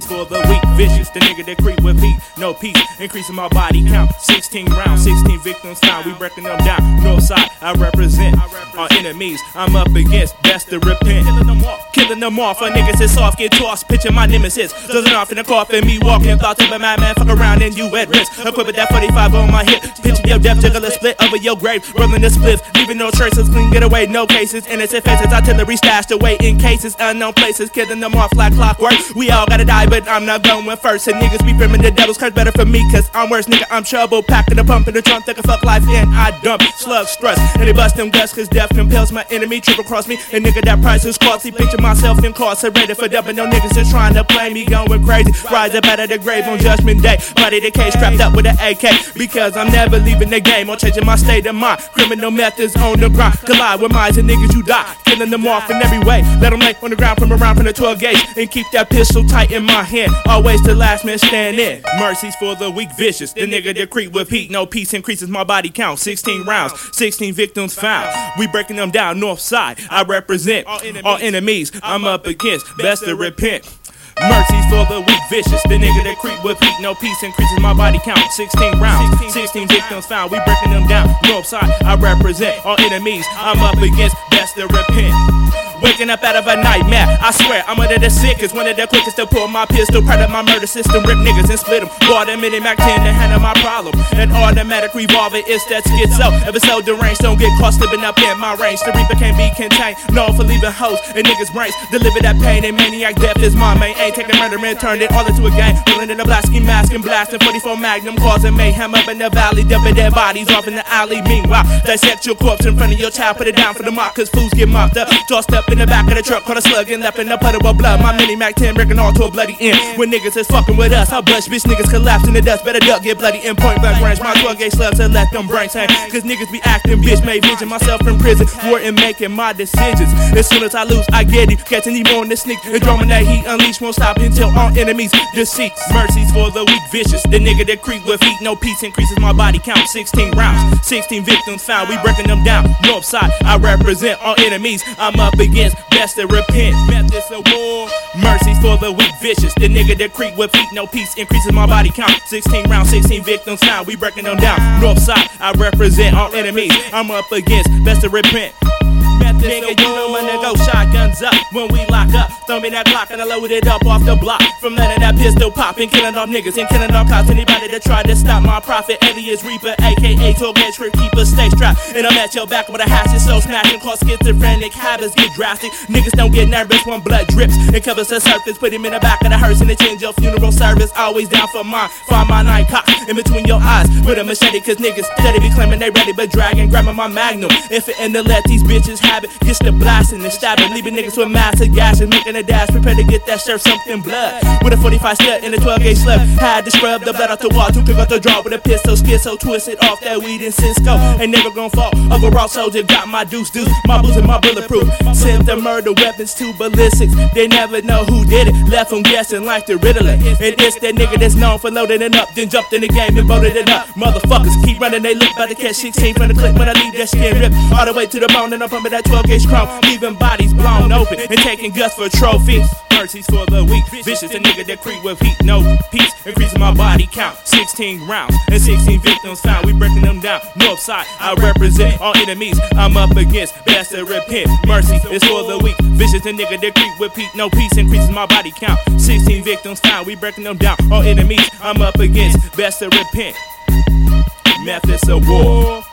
For the weak, vicious. The nigga that creep with heat, no peace. Increasing my body count. 16 rounds, 16 victims found. We breaking them down. North side, I represent. Our enemies, I'm up against. Best to repent. Killing them off. For niggas is soft, get tossed. Picture my nemesis. Doesn't off in the coffin. Me walking. Thoughts of a madman. Fuck around and you at risk. Equipped with that 45 on my hip. Picture your death, juggle a split over your grave. Rolling the spliff. Leaving no traces. Clean get away. No cases. Innocent faces. Artillery stashed away in cases. Unknown places. Killing them off like clockwork. We all gotta die, but I'm not going first. And niggas be fearing the devil's curse better for me. Cause I'm worse, nigga. I'm trouble. Packing the pump in the trunk. Think fuck life in. I dump. Slug stress. And they bust them guts. Cause death compels my enemy. Triple cross me. And nigga, that price is costly. Picture myself incarcerated for dumping no niggas just trying to play me going crazy. Rise up out of the grave on judgment day. Body decay strapped up with an AK. Because I'm never leaving the game or changing my state of mind. Criminal methods on the grind. Collide with minds and niggas you die. Killing them off in every way. Let them lay on the ground from around from the 12 gauge. And keep that pistol tight in my hand. Always the last man standing. Mercies for the weak vicious. The nigga that creep with heat. No peace increases my body count. 16 rounds, 16 victims found. We breaking them down north side. I represent all enemies. I'm up against. Best to repent. Mercies for the weak, vicious. The nigga that creep with heat, no peace increases my body count. 16 rounds, 16 victims found. We breaking them down. North side, I represent all enemies. I'm up against. Best to repent. Waking up out of a nightmare. I swear, I'm of the sickest, one of the quickest to pull my pistol. Part of my murder system, rip niggas and split them. Bought a mini Mac 10 to handle my problem. An automatic revolver, it's that schizo. Ever so deranged, don't get caught slipping up in my range. The reaper can't be contained. Known for leaving hoes and niggas' brains. Deliver that pain and maniac death is my main aim. Taking murder and turned it all into a game. Rolling in a blasting mask and blasting 44 Magnum, causing mayhem up in the valley. Dumping dead bodies off in the alley. Meanwhile, dissect your corpse in front of your child. Put it down for the mock, cause fools get mopped up. Tossed up in the back of the truck, caught a slug and left in a puddle of blood. My mini Mac 10 breaking all to a bloody end. When niggas is fucking with us, I blush, bitch niggas collapse in the dust. Better duck, get bloody in point blank range. My 12 gauge slugs and let them brains hang. Cause niggas be acting, bitch, made vision myself in prison. War and making my decisions. As soon as I lose, I get it. Catching more in the sneak and drumming that he unleashed won't stop until all enemies deceased. Mercies for the weak, vicious. The nigga that creep with heat, no peace increases my body count. 16 rounds, 16 victims found. We breaking them down. North side, I represent all enemies. I'm up against best to repent. Methods of war. Mercies for the weak, vicious. The nigga that creep with heat, no peace increases my body count. 16 rounds, 16 victims now, We breaking them down. North side, I represent all enemies. I'm up against best to repent. Methods nigga, you know shotguns up when we lock up. Throw me that Glock and I load it up off the block. From letting that pistol pop and killing all niggas and killing all cops. Anybody that try to stop my profit, alias Reaper, aka Togetic Trip Keeper, stay strapped. And I'm at your back with a hatchet, so smashing, cause schizophrenic habits get drastic. Niggas don't get nervous when blood drips and covers the surface. Put him in the back of the hearse and change your funeral service. Always down for mine. Find my night cock in between your eyes with a machete, cause niggas steady be claiming they ready, but dragging, grabbing my magnum. If it end to let these bitches have it, gets the blasting and stabbing, leaving niggas with massive gashes, making a dash, prepare to get that surf something blood. With a 45 stud and a 12 gauge slug, had to scrub the blood out the wall, too quick off the draw with a pistol, so twisted off that weed and Cisco. Ain't never gonna fall. Overall soldier got my deuce deuce, my boots and my bulletproof. Sent the murder weapons to ballistics. They never know who did it, left them guessing like the Riddler. And it's that nigga that's known for loading it up, then jumped in the game and voted it up. Motherfuckers keep running, they look about to catch 16 from the clip when I leave that skin ripped all the way to the bone, and I'm pumping that 12 gauge chrome, leaving bodies blown open and taking guts for trophies. Mercies for the weak, vicious the nigga that creep with heat, no peace, increasing my body count. 16 rounds and 16 victims found. We breaking them down. North side, I represent all enemies. I'm up against best to repent. Mercy is for the weak, vicious the nigga that creep with heat, no peace, increases my body count. 16 victims found. We breaking them down. All enemies, I'm up against best to repent. Methods of war.